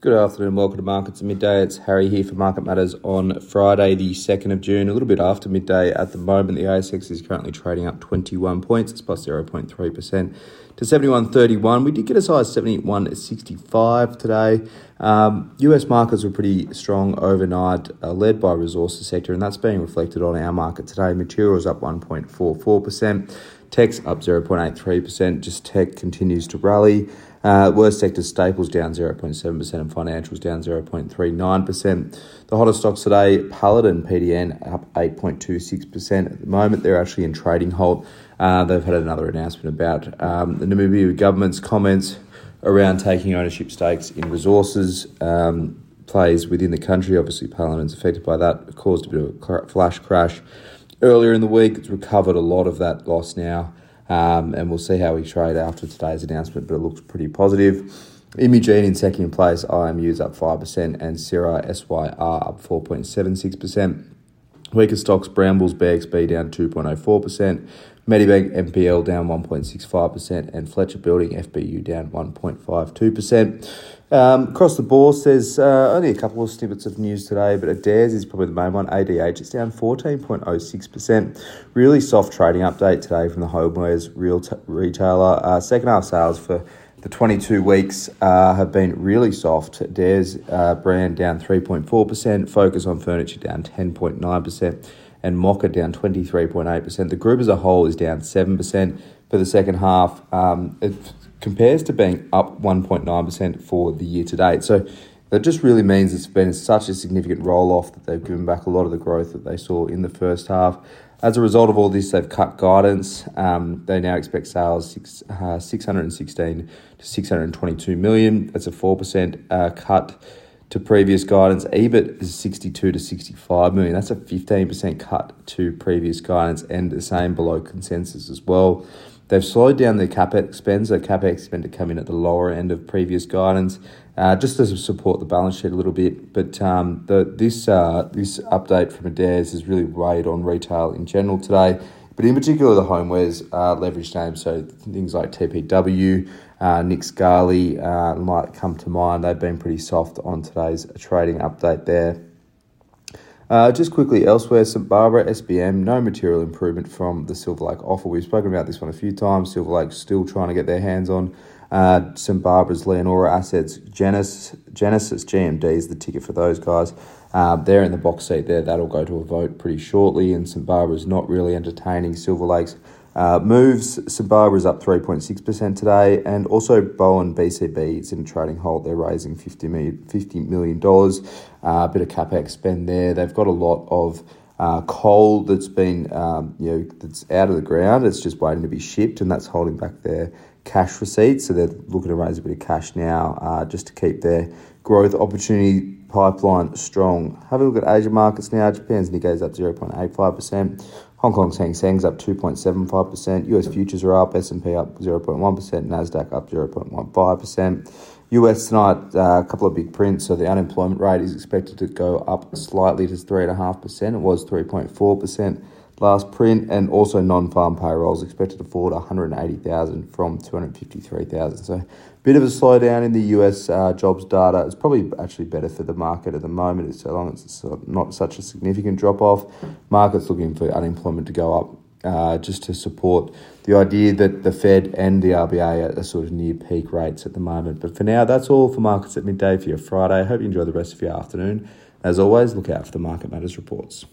Good afternoon, welcome to Markets at Midday. It's Harry here for Market Matters on Friday, the 2nd of June, a little bit after midday at the moment. The ASX is currently trading up 21 points, it's plus 0.3% to 71.31. We did get as high as 71.65 today. Um, US markets were pretty strong overnight, uh, led by resources sector, and that's being reflected on our market today. Materials up 1.44%, tech's up 0.83%, just tech continues to rally. Uh, worst sector staples down 0.7% and financials down 0.39%. The hottest stocks today, Paladin PDN up 8.26%. At the moment, they're actually in trading halt. Uh, they've had another announcement about um, the Namibia government's comments around taking ownership stakes in resources. Um, plays within the country. Obviously, Paladin's affected by that. It caused a bit of a flash crash earlier in the week. It's recovered a lot of that loss now. Um, and we'll see how we trade after today's announcement, but it looks pretty positive. Imugene in second place, IMU's up 5%, and Syrah SYR up 4.76%. Weaker stocks, Brambles BXB down 2.04%, Medibank MPL down 1.65%, and Fletcher Building FBU down 1.52%. Um, across the board, there's uh, only a couple of snippets of news today, but Adairs is probably the main one. ADH is down 14.06%. Really soft trading update today from the homewares real t- retailer. Uh, second half sales for the 22 weeks uh, have been really soft. Adairs uh, brand down 3.4%, Focus on Furniture down 10.9%, and Mocka down 23.8%. The group as a whole is down 7% for the second half. Um, it, compares to being up 1.9% for the year to date. So that just really means it's been such a significant roll off that they've given back a lot of the growth that they saw in the first half. As a result of all this, they've cut guidance. Um, they now expect sales six, uh, 616 to 622 million. That's a 4% uh, cut to previous guidance. EBIT is 62 to 65 million. That's a 15% cut to previous guidance and the same below consensus as well. They've slowed down their capex spend, so capex spend to come in at the lower end of previous guidance, uh, just to support the balance sheet a little bit. But um, the, this uh, this update from Adairs has really weighed on retail in general today, but in particular the homewares uh, leverage names, so things like TPW, uh, Nick Scali uh, might come to mind. They've been pretty soft on today's trading update there. Uh, just quickly, elsewhere, St Barbara SBM, no material improvement from the Silver Lake offer. We've spoken about this one a few times. Silver Lake still trying to get their hands on uh, St Barbara's Leonora assets. Genesis, Genesis GMD is the ticket for those guys. Uh, they're in the box seat there. That'll go to a vote pretty shortly, and St Barbara's not really entertaining Silver Lake's uh, moves, St is up 3.6% today, and also Bowen BCB is in a trading hold. They're raising $50 million. $50 million. Uh, a bit of capex spend there. They've got a lot of uh, coal that's been um, you know that's out of the ground. It's just waiting to be shipped, and that's holding back their cash receipts. So they're looking to raise a bit of cash now uh, just to keep their growth opportunity pipeline strong. Have a look at Asia markets now. Japan's Nikkei is up 0.85%. Hong Kong's Hang Seng's up 2.75%. US futures are up. S&P up 0.1%. Nasdaq up 0.15%. US tonight, uh, a couple of big prints. So the unemployment rate is expected to go up slightly to 3.5%. It was 3.4% last print, and also non-farm payrolls expected to fall to 180,000 from 253,000. So, a bit of a slowdown in the US uh, jobs data. It's probably actually better for the market at the moment, so long as it's not such a significant drop off. Market's looking for unemployment to go up. Uh, just to support the idea that the Fed and the RBA are sort of near peak rates at the moment. But for now, that's all for markets at midday for your Friday. I hope you enjoy the rest of your afternoon. As always, look out for the Market Matters reports.